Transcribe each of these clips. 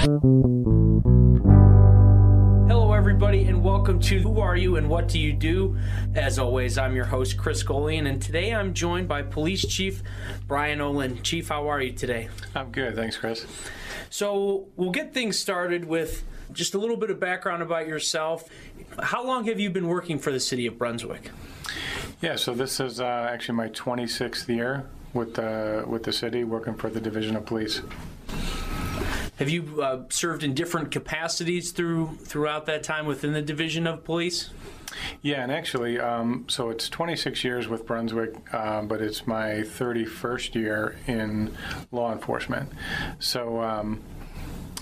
Hello, everybody, and welcome to Who Are You and What Do You Do? As always, I'm your host, Chris Golian, and today I'm joined by Police Chief Brian Ohlin. Chief, how are you today? I'm good, thanks, Chris. So, we'll get things started with just a little bit of background about yourself. How long have you been working for the city of Brunswick? Yeah, so this is uh, actually my 26th year with the with the city, working for the Division of Police. Have you uh, served in different capacities through throughout that time within the Division of Police? Yeah, and actually, um, so it's 26 years with Brunswick, um, but it's my 31st year in law enforcement. So um,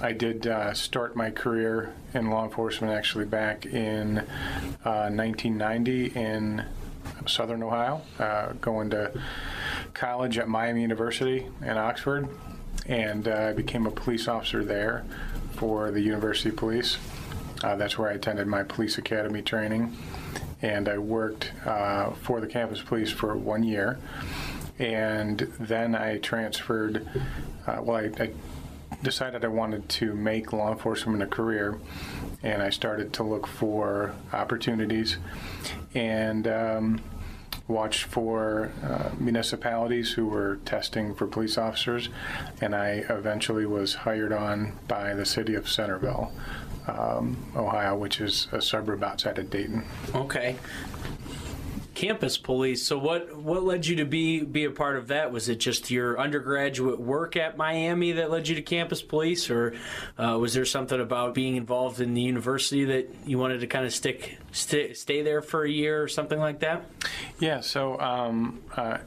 I did uh, start my career in law enforcement actually back in uh, 1990 in Southern Ohio, uh, going to college at Miami University in Oxford, and uh, I became a police officer there for the University Police. Uh, that's where I attended my police academy training, and I worked uh, for the campus police for one year, and then I transferred. Well, I, I decided I wanted to make law enforcement a career, and I started to look for opportunities, and. Um, watched for uh, municipalities who were testing for police officers, and I eventually was hired on by the city of Centerville, um, Ohio, which is a suburb outside of Dayton. Okay. Campus police. So what what led you to be be a part of that? Was it just your undergraduate work at Miami that led you to campus police, or uh, was there something about being involved in the university that you wanted to kind of stick st- stay there for a year or something like that? Yeah. So. Um, uh,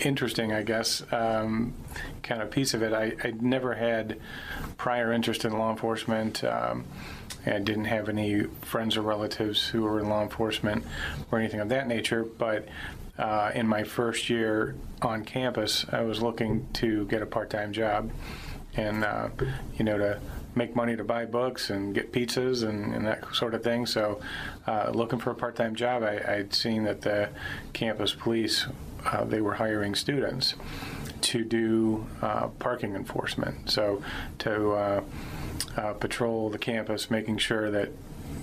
interesting, I guess, um, kind of piece of it. I, I never had prior interest in law enforcement. Um, I didn't have any friends or relatives who were in law enforcement or anything of that nature, but uh, in my first year on campus, I was looking to get a part time job and, uh, you know, to make money to buy books and get pizzas and, and that sort of thing. So, uh, looking for a part time job, I, would seen that the campus police uh, they were hiring students to do uh, parking enforcement. So to uh, patrol the campus, making sure that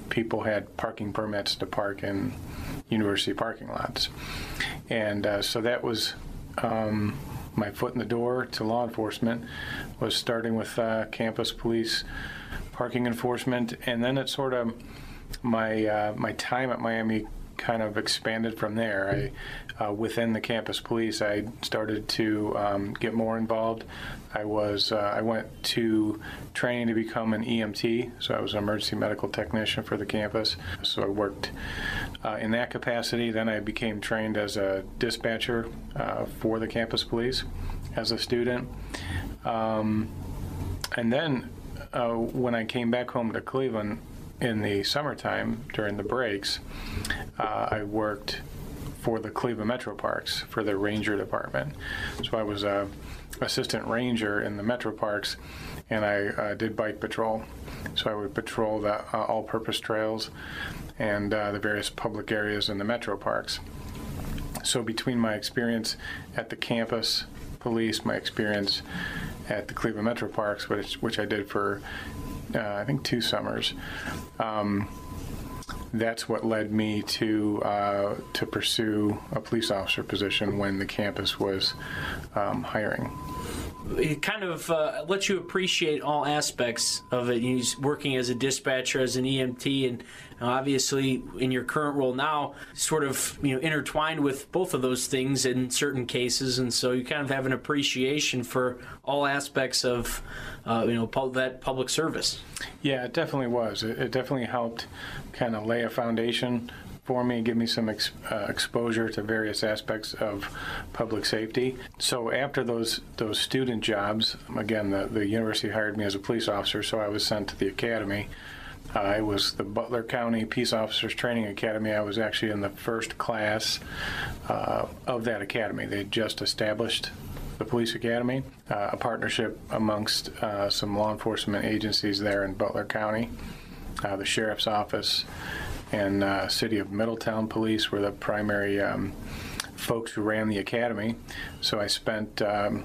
people had parking permits to park in university parking lots. And uh, so that was um, my foot in the door to law enforcement, was starting with uh, campus police parking enforcement, and then it sort of my uh, my time at Miami kind of expanded from there. I, uh, within the campus police, I started to um, get more involved. I was uh, I went to training to become an EMT, so I was an emergency medical technician for the campus. So I worked uh, in that capacity. Then I became trained as a dispatcher uh, for the campus police as a student, um, and then uh, when I came back home to Cleveland in the summertime during the breaks, uh, I worked for the Cleveland Metro Parks for the ranger department. So I was a assistant ranger in the Metro Parks, and I uh, did bike patrol. So I would patrol the uh, all-purpose trails and uh, the various public areas in the Metro Parks. So between my experience at the campus police, my experience at the Cleveland Metro Parks, which, which I did for uh, I think two summers. Um, that's what led me to uh, to pursue a police officer position when the campus was um, hiring. It kind of uh, lets you appreciate all aspects of it. He's working as a dispatcher, as an EMT, and obviously in your current role now, sort of you know intertwined with both of those things in certain cases, and so you kind of have an appreciation for all aspects of uh, you know that public service. Yeah, it definitely was. It, it definitely helped kind of lay a foundation for me, give me some ex, uh, exposure to various aspects of public safety. So after those those student jobs, again, the, the university hired me as a police officer, so I was sent to the academy. Uh, I was the Butler County Peace Officers Training Academy. I was actually in the first class uh, of that academy. They just established the police academy, uh, a partnership amongst uh, some law enforcement agencies there in Butler County. Uh, the sheriff's office and uh, city of Middletown Police were the primary um, folks who ran the academy. So I spent um,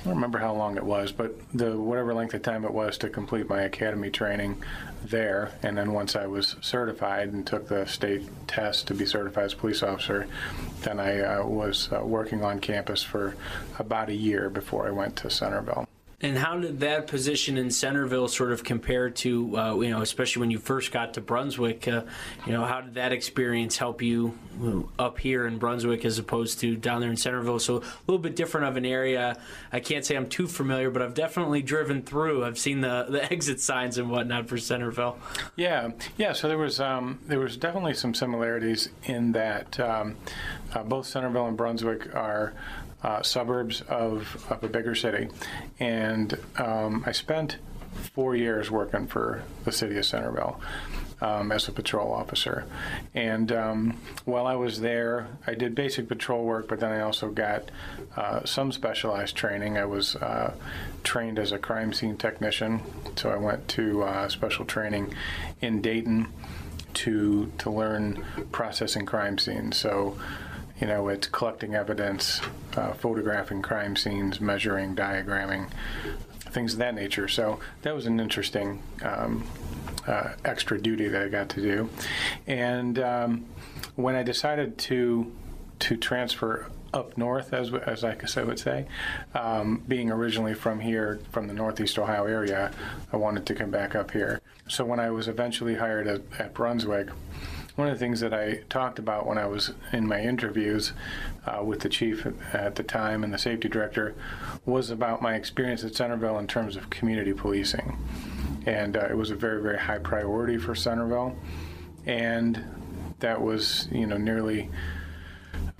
I don't remember how long it was, but the whatever length of time it was to complete my academy training there. And then once I was certified and took the state test to be certified as police officer, then I uh, was uh, working on campus for about a year before I went to Centerville. And how did that position in Centerville sort of compare to, uh, you know, especially when you first got to Brunswick? Uh, you know, how did that experience help you up here in Brunswick as opposed to down there in Centerville? So a little bit different of an area. I can't say I'm too familiar, but I've definitely driven through. I've seen the, the exit signs and whatnot for Centerville. Yeah, yeah. So there was um, there was definitely some similarities in that um, uh, both Centerville and Brunswick are uh, suburbs of, of a bigger city. And um, I spent four years working for the city of Centerville. Um, as a patrol officer. And um, while I was there, I did basic patrol work, but then I also got uh, some specialized training. I was uh, trained as a crime scene technician, so I went to uh, special training in Dayton to to learn processing crime scenes. So you know, it's collecting evidence, uh, photographing crime scenes, measuring, diagramming, things of that nature. So that was an interesting um, uh, extra duty that I got to do. And um, when I decided to to transfer up north, as as I guess I would say, um, being originally from here, from the Northeast Ohio area, I wanted to come back up here. So when I was eventually hired at, at Brunswick one of the things that I talked about when I was in my interviews uh, with the chief at the time and the safety director was about my experience at Centerville in terms of community policing. And uh, it was a very, very high priority for Centerville. And that was, you know, nearly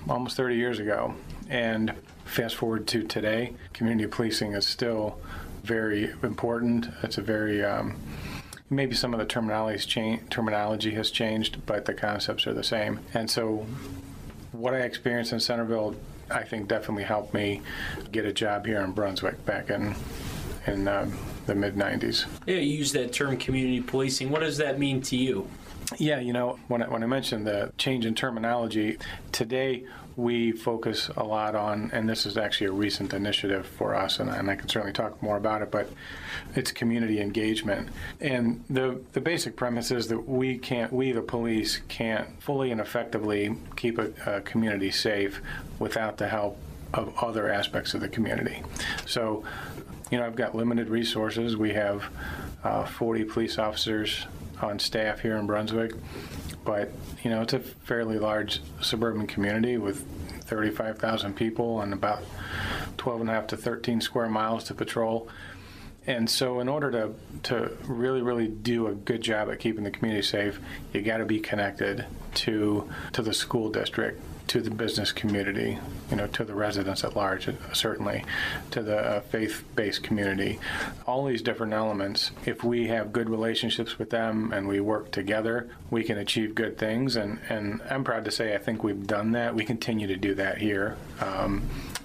almost 30 years ago. And fast forward to today, community policing is still very important. It's a very um, maybe some of the terminology change, terminology has changed, but the concepts are the same. And so, what I experienced in Centerville, I think, definitely helped me get a job here in Brunswick back in in um, the mid '90s. Yeah, you use that term community policing. What does that mean to you? Yeah, you know, when I, when I mentioned the change in terminology, today we focus a lot on, and this is actually a recent initiative for us, and, and I can certainly talk more about it, but it's community engagement. And the, the basic premise is that we can't, we the police can't fully and effectively keep a, a community safe without the help of other aspects of the community. So, you know, I've got limited resources. We have uh, 40 police officers on staff here in Brunswick but you know it's a fairly large suburban community with 35,000 people and about 12 and a half to 13 square miles to patrol. And so, in order to, to really, really do a good job at keeping the community safe, you got to be connected to to the school district, to the business community, you know, to the residents at large, certainly, to the uh, faith-based community. All these different elements, if we have good relationships with them and we work together, we can achieve good things. And, and I'm proud to say I think we've done that. We continue to do that here. Um,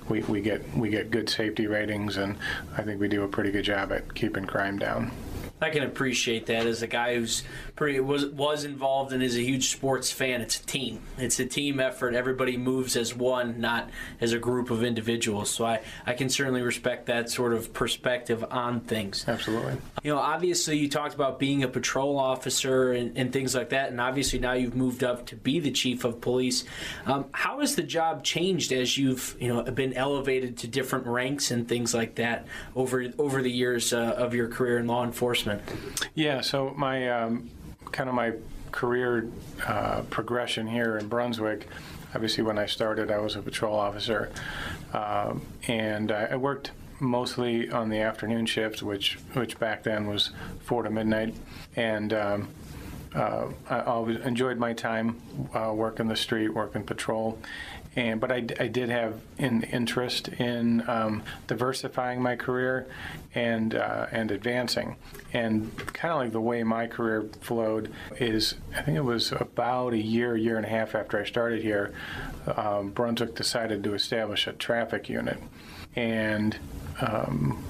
we, we get we get good safety ratings, and I think we do a pretty good job at keeping crime down. I can appreciate that as a guy who's pretty was was involved and is a huge sports fan. It's a team. It's a team effort. Everybody moves as one, not as a group of individuals. So I, I can certainly respect that sort of perspective on things. Absolutely. You know, obviously you talked about being a patrol officer and, and things like that, and obviously now you've moved up to be the chief of police. Um, how has the job changed as you've you know been elevated to different ranks and things like that over over the years uh, of your career in law enforcement? Yeah, so my um, kind of my career uh, progression here in Brunswick. Obviously, when I started, I was a patrol officer, uh, and I worked mostly on the afternoon shift, which which back then was four to midnight, and um, uh, I always enjoyed my time uh, working the street, working patrol, and but I, I did have an interest in um, diversifying my career and uh, and advancing. And kind of like the way my career flowed is, I think it was about a year, year and a half after I started here, um, Brunswick decided to establish a traffic unit, and um,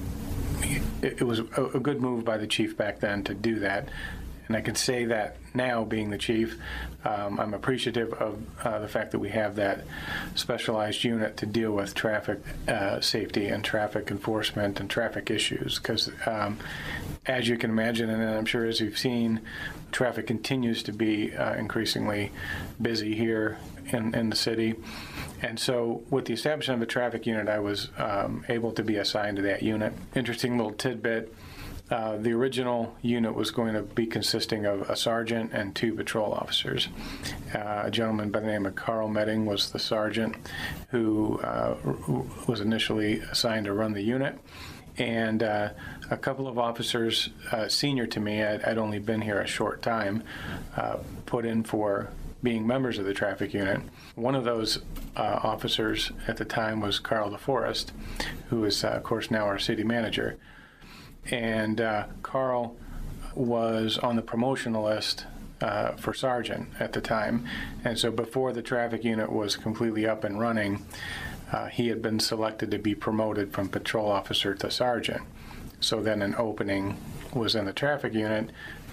it, it, was a, a good move by the chief back then to do that And I can say that now, being the chief, um, I'm appreciative of uh, the fact that we have that specialized unit to deal with traffic uh, safety and traffic enforcement and traffic issues. Because um, as you can imagine, and I'm sure as you've seen, traffic continues to be uh, increasingly busy here in, in the city. And so, with the establishment of a traffic unit, I was um, able to be assigned to that unit. Interesting little tidbit. Uh, the original unit was going to be consisting of a sergeant and two patrol officers. Uh, a gentleman by the name of Carl Medding was the sergeant who uh, was initially assigned to run the unit. And uh, a couple of officers uh, senior to me, I'd, I'd, only been here a short time, put in for being members of the traffic unit. One of those uh, officers at the time was Carl DeForest, who is, uh, of course, now our city manager. And uh, Carl was on the promotional list uh, for sergeant at the time. And so before the traffic unit was completely up and running, uh, he had been selected to be promoted from patrol officer to sergeant. So then an opening was in the traffic unit,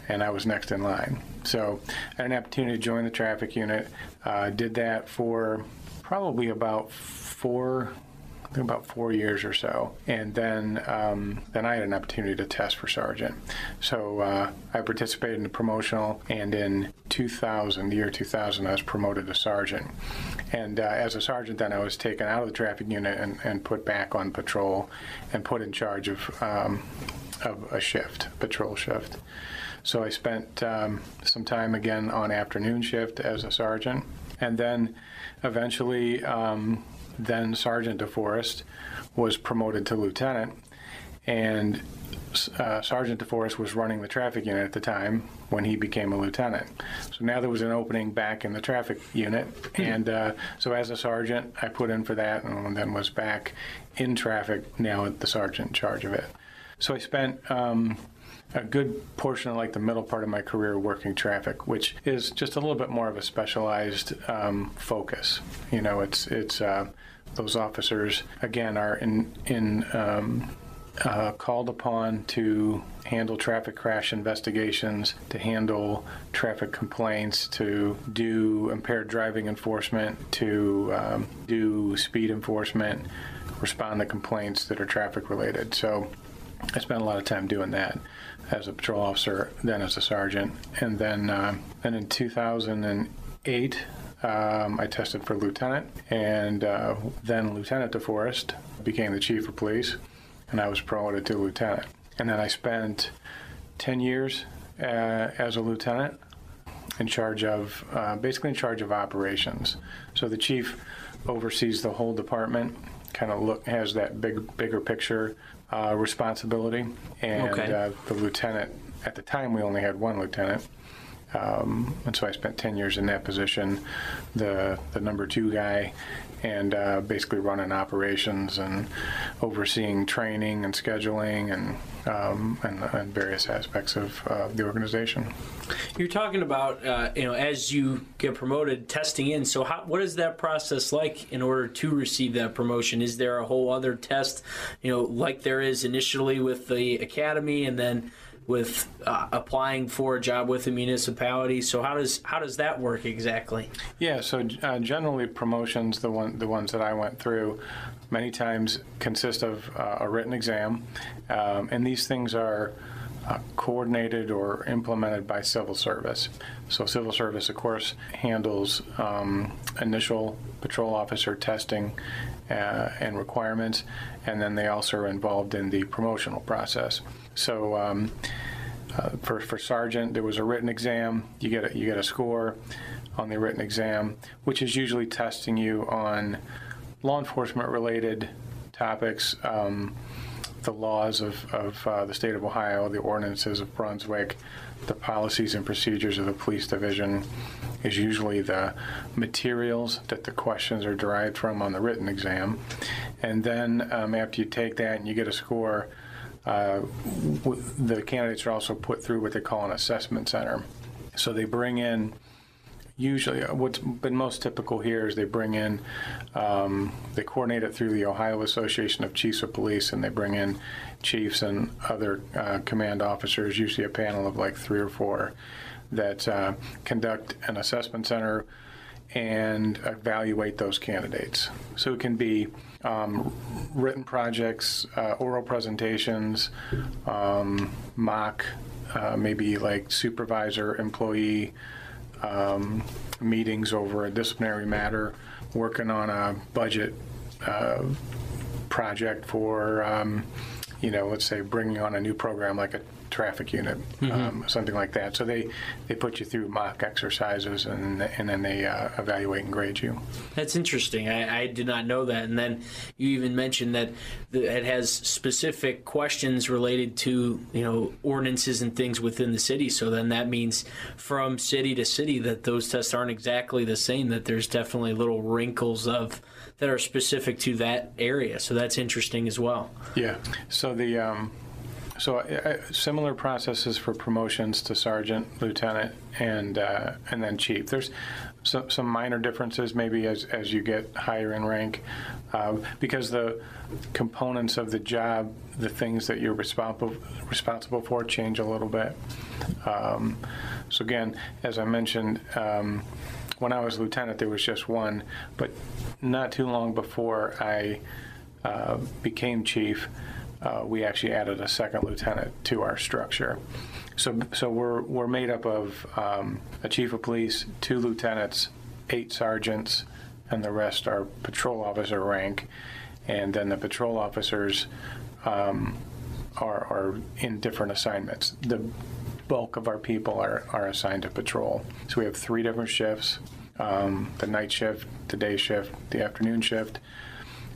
and I was next in line. So I had an opportunity to join the traffic unit. Uh, did that for probably about four about four years or so, and then um, then I had an opportunity to test for sergeant. So uh, I participated in the promotional, and in 2000, the year 2000, I was promoted to sergeant. And uh, as a sergeant, then I was taken out of the traffic unit and, and put back on patrol, and put in charge of um, of a shift, patrol shift. So I spent um, some time again on afternoon shift as a sergeant, and then eventually um, then Sergeant DeForest was promoted to lieutenant, and uh, Sergeant DeForest was running the traffic unit at the time when he became a lieutenant. So now there was an opening back in the traffic unit, and uh, so as a sergeant, I put in for that, and then was back in traffic. Now at the sergeant in charge of it. So I spent. Um, a good portion of like the middle part of my career working traffic, which is just a little bit more of a specialized um, focus. You know, it's it's uh, those officers again are in in um, uh, called upon to handle traffic crash investigations, to handle traffic complaints, to do impaired driving enforcement, to um, do speed enforcement, respond to complaints that are traffic related. So I spent a lot of time doing that as a patrol officer, then as a sergeant, and then uh, in 2008. Um, I tested for lieutenant, and uh, then Lieutenant DeForest became the chief of police, and I was promoted to lieutenant. And then I spent 10 years uh, as a lieutenant in charge of, uh, basically in charge of operations. So the chief oversees the whole department, kind of look has that big, bigger picture uh, responsibility, and Okay. uh, the lieutenant. At the time, we only had one lieutenant, um, and so I spent 10 years in that position, the the number two guy, and uh, basically running operations and overseeing training and scheduling and um, and, and various aspects of uh, the organization. You're talking about, uh, you know, as you get promoted, testing in. So, how, what is that process like in order to receive that promotion? Is there a whole other test, you know, like there is initially with the academy, and then with uh, applying for a job with a municipality? So, how does how does that work exactly? Yeah, so uh, generally promotions, the one the ones that I went through, many times consist of uh, a written exam, um, and these things are uh, coordinated or implemented by civil service. So civil service, of course, handles um, initial patrol officer testing uh, and requirements, and then they also are involved in the promotional process. So. Um, uh, for, for sergeant, there was a written exam. You get a, you get a score on the written exam, which is usually testing you on law enforcement related topics, um, the laws of, of uh, the state of Ohio, the ordinances of Brunswick, the policies and procedures of the police division is usually the materials that the questions are derived from on the written exam. And then um, after you take that and you get a score, uh, the candidates are also put through what they call an assessment center. So they bring in usually, uh, what's been most typical here is they bring in, um, they coordinate it through the Ohio Association of Chiefs of Police, and they bring in chiefs and other uh, command officers, usually a panel of like three or four, that uh, conduct an assessment center and evaluate those candidates. So it can be um, written projects, uh, oral presentations, um, mock, uh, maybe like supervisor, employee um, meetings over a disciplinary matter, working on a budget uh, project for, um, you know, let's say bringing on a new program like a traffic unit, um, something like that. So they, they put you through mock exercises and, and then they uh, evaluate and grade you. That's interesting. I, I did not know that. And then you even mentioned that the, it has specific questions related to you know ordinances and things within the city. So then that means from city to city that those tests aren't exactly the same. That there's definitely little wrinkles of that are specific to that area. So that's interesting as well. Yeah. So the um, so uh, similar processes for promotions to sergeant, lieutenant, and uh, and then chief. There's some, some minor differences maybe as as you get higher in rank, uh, because the components of the job, the things that you're responsible responsible for, change a little bit. Um, so again, as I mentioned. Um, when I was lieutenant, there was just one, but not too long before I uh, became chief, uh, we actually added a second lieutenant to our structure. So, so we're, we're made up of um, a chief of police, two lieutenants, eight sergeants, and the rest are patrol officer rank. And then the patrol officers um, are, are in different assignments. The bulk of our people are, are assigned to patrol. So we have three different shifts um, the night shift, the day shift, the afternoon shift.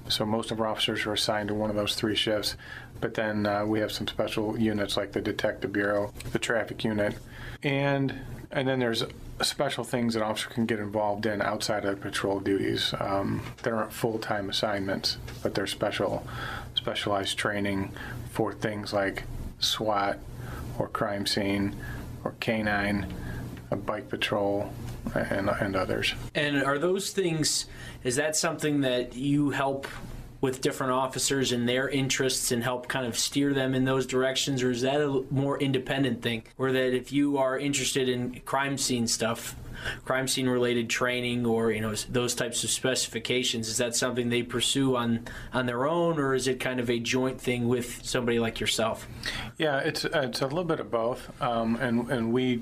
So most of our officers are assigned to one of those three shifts. But then uh, we have some special units like the Detective Bureau, the Traffic Unit, and and then there's special things that officer can get involved in outside of patrol duties. Um, that aren't full-time assignments, but they're special, specialized training for things like SWAT or crime scene or canine, a bike patrol, and, and others. And are those things, is that something that you help with different officers and their interests and help kind of steer them in those directions? Or is that a more independent thing? Or that if you are interested in crime scene stuff, crime scene related training or you know those types of specifications is that something they pursue on on their own or is it kind of a joint thing with somebody like yourself yeah it's it's a little bit of both um, and and we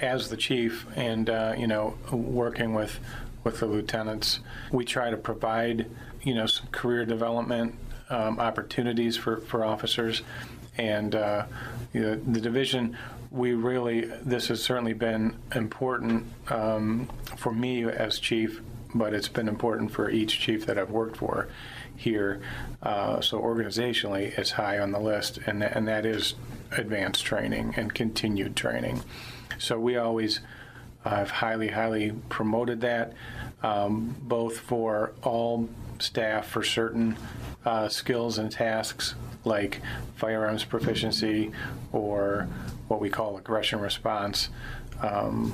as the chief and uh, you know working with with the lieutenants we try to provide you know some career development um, opportunities for for officers and uh, you know, the division we really, this has certainly been important um, for me as chief, but it's been important for each chief that I've worked for here. Uh, so organizationally, it's high on the list, and, th- and that is advanced training and continued training. So we always have highly, highly promoted that, um, both for all staff for certain uh, skills and tasks like firearms proficiency or what we call aggression response, um,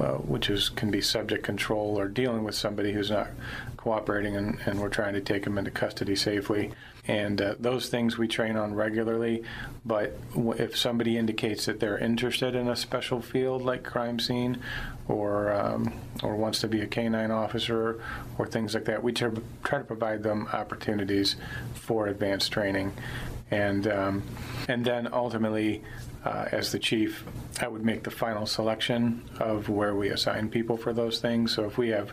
uh, which is can be subject control or dealing with somebody who's not cooperating and, and we're trying to take them into custody safely. And uh, those things we train on regularly. But if somebody indicates that they're interested in a special field like crime scene or, um, or wants to be a canine officer or things like that, we try to provide them opportunities for advanced training. And, um, and then ultimately, uh, as the chief, I would make the final selection of where we assign people for those things. So if we have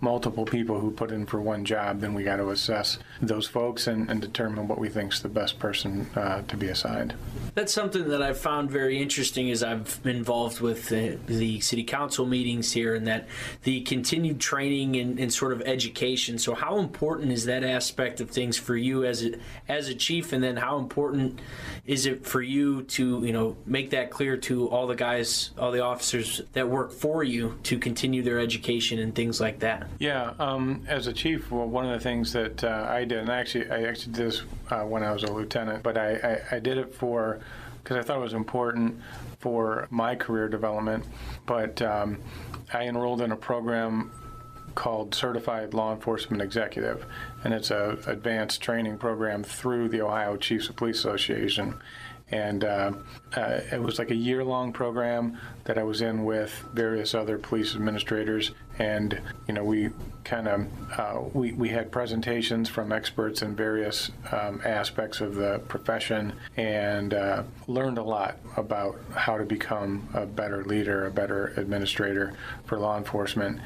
multiple people who put in for one job, then we got to assess those folks and, and determine what we think is the best person uh, to be assigned. That's something that I've found very interesting as I've been involved with the, the city council meetings here and that the continued training and, and, sort of education. So how important is that aspect of things for you as a, as a chief and then how important is it for you to, you know, make that clear to all the guys, all the officers that work for you to continue their education and things like that? Yeah, um, as a chief, well, one of the things that uh, I did, and actually, I actually did this uh, when I was a lieutenant, but I, I, I did it for because I thought it was important for my career development. But um, I enrolled in a program called Certified Law Enforcement Executive, and it's a advanced training program through the Ohio Chiefs of Police Association. And uh, uh, it was like a year long program that I was in with various other police administrators. And, you know, we kind of uh, we, we had presentations from experts in various um, aspects of the profession and uh, learned a lot about how to become a better leader, a better administrator for law enforcement.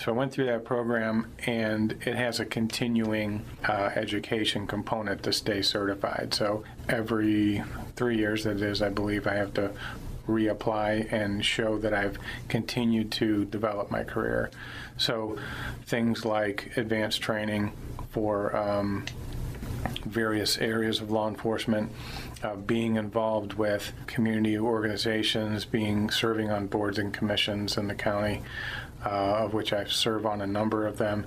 So I went through that program, and it has a continuing uh, education component to stay certified. So every three years, that is, I believe, I have to reapply and show that I've continued to develop my career. So things like advanced training for um, various areas of law enforcement, uh, being involved with community organizations, being serving on boards and commissions in the county, uh, of which I serve on a number of them.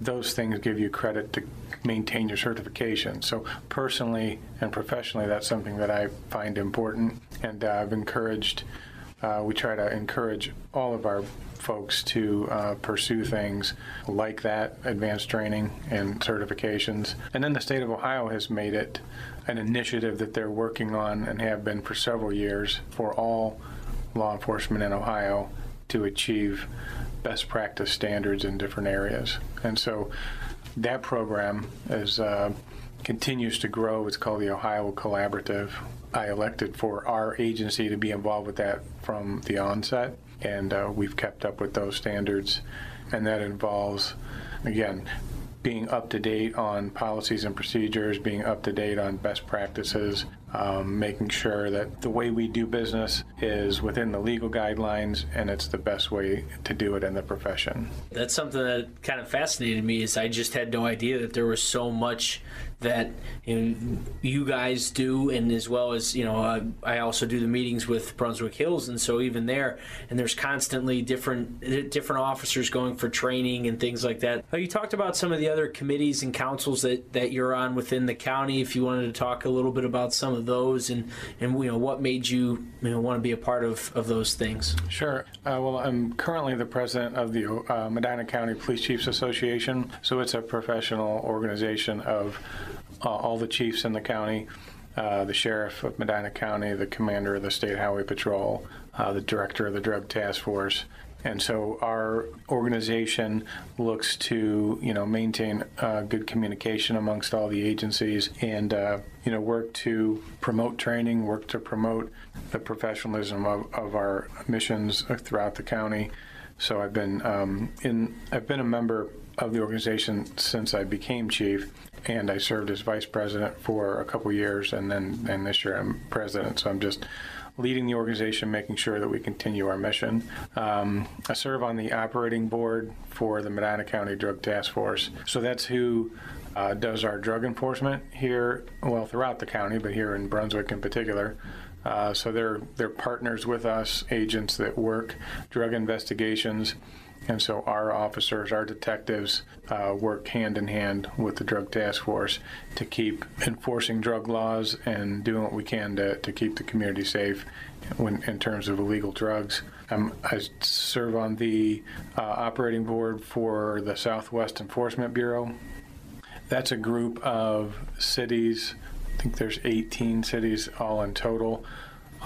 Those things give you credit to maintain your certification. So personally and professionally, that's something that I find important, and uh, I've encouraged. Uh, we try to encourage all of our folks to uh, pursue things like that, advanced training and certifications. And then the state of Ohio has made it an initiative that they're working on and have been for several years for all law enforcement in Ohio to achieve best practice standards in different areas. And so that program is uh, continues to grow. It's called the Ohio Collaborative. I elected for our agency to be involved with that from the onset, and uh, we've kept up with those standards. And that involves, again, being up to date on policies and procedures, being up to date on best practices, um, making sure that the way we do business is within the legal guidelines and it's the best way to do it in the profession. That's something that kind of fascinated me is I just had no idea that there was so much that you, know, you guys do, and as well as you know, uh, I also do the meetings with Brunswick Hills, and so even there, and there's constantly different different officers going for training and things like that. Uh, you talked about some of the other committees and councils that that you're on within the county. If you wanted to talk a little bit about some of those, and and you know what made you you know want to be a part of of those things. Sure. Uh, well, I'm currently the president of the uh, Medina County Police Chiefs Association, so it's a professional organization of all the chiefs in the county, uh, the sheriff of Medina County, the commander of the State Highway Patrol, uh, the director of the Drug Task Force. And so our organization looks to, you know, maintain uh, good communication amongst all the agencies and, uh, you know, work to promote training, work to promote the professionalism of, of our missions throughout the county. So I've been um, in, I've been a member of the organization since I became chief, and I served as vice president for a couple years, and then and this year I'm president. So I'm just leading the organization, making sure that we continue our mission. Um, I serve on the operating board for the Medina County Drug Task Force. So that's who uh, does our drug enforcement here, well, throughout the county, but here in Brunswick in particular. Uh, so they're they're partners with us, agents that work drug investigations and so our officers, our detectives, uh, work hand in hand with the Drug Task Force to keep enforcing drug laws and doing what we can to, to keep the community safe when, in terms of illegal drugs. Um, I serve on the uh, operating board for the Southwest Enforcement Bureau. That's a group of cities. I think there's 18 cities all in total.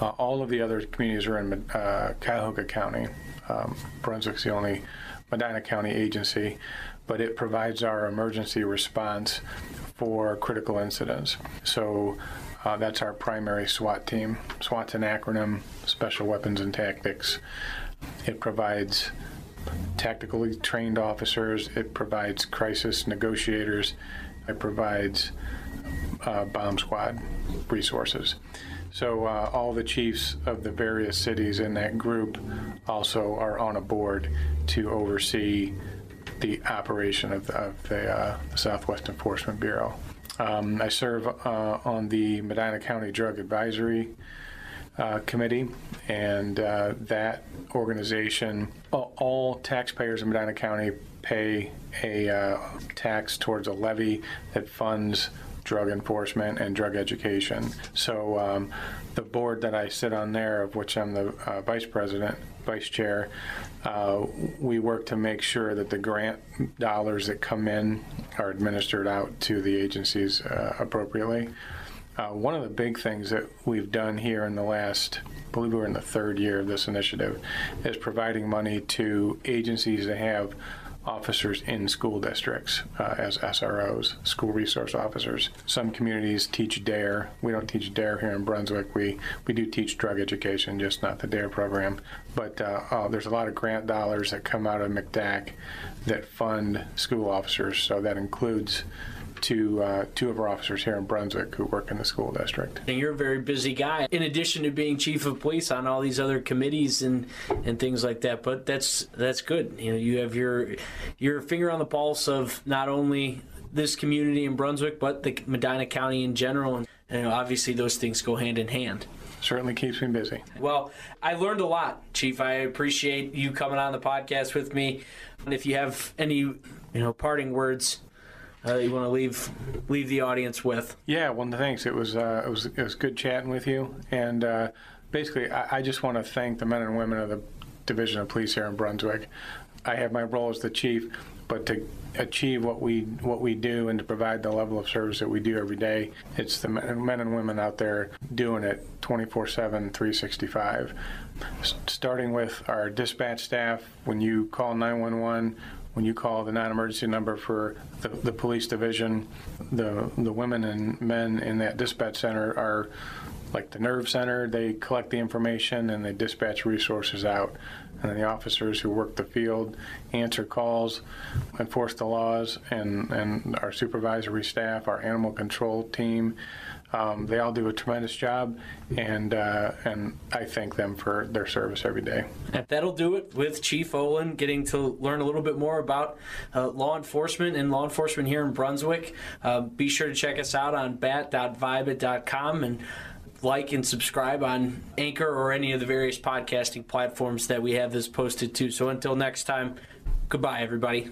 Uh, all of the other communities are in uh, Cuyahoga County. Um, Brunswick's the only Medina County agency, but it provides our emergency response for critical incidents. So uh, that's our primary SWAT team. SWAT's an acronym, Special Weapons and Tactics. It provides tactically trained officers, it provides crisis negotiators, it provides uh, bomb squad resources. So uh, all the chiefs of the various cities in that group also are on a board to oversee the operation of the, of the uh, Southwest Enforcement Bureau. Um, I serve uh, on the Medina County Drug Advisory uh, Committee, and uh, that organization, all, all, taxpayers in Medina County pay a uh, tax towards a levy that funds drug enforcement, and drug education. So um, the board that I sit on there, of which I'm the uh, vice president, vice chair, uh, we work to make sure that the grant dollars that come in are administered out to the agencies uh, appropriately. Uh, one of the big things that we've done here in the last, I believe we're in the third year of this initiative, is providing money to agencies that have officers in school districts uh, as SROs, school resource officers. Some communities teach DARE. We don't teach DARE here in Brunswick. We we do teach drug education, just not the DARE program. But uh, uh, there's a lot of grant dollars that come out of McDAC that fund school officers. So that includes two uh, two of our officers here in Brunswick who work in the school district. And you're a very busy guy, in addition to being chief of police on all these other committees and and things like that. But that's that's good. You know, you have your your finger on the pulse of not only this community in Brunswick, but the Medina County in general. And, and obviously, those things go hand in hand. Certainly keeps me busy. Well, I learned a lot, Chief. I appreciate you coming on the podcast with me. And if you have any, you know, parting words uh, you want to leave leave the audience with? Yeah, well, thanks. It was uh, it was it was good chatting with you, and uh, basically, I, I just want to thank the men and women of the Division of Police here in Brunswick. I have my role as the chief, but to achieve what we what we do and to provide the level of service that we do every day, it's the men and women out there doing it 24/7, 365. Starting with our dispatch staff, when you call 911, when you call the non-emergency number for the, the police division, the the women and men in that dispatch center are like the nerve center. They collect the information and they dispatch resources out. And then the officers who work the field answer calls, enforce the laws, and, and our supervisory staff, our animal control team, um, they all do a tremendous job, and uh, and I thank them for their service every day. And that'll do it with Chief Ohlin getting to learn a little bit more about uh, law enforcement and law enforcement here in Brunswick. Uh, be sure to check us out on bat.vibit.com and like and subscribe on Anchor or any of the various podcasting platforms that we have this posted to. So until next time, goodbye, everybody.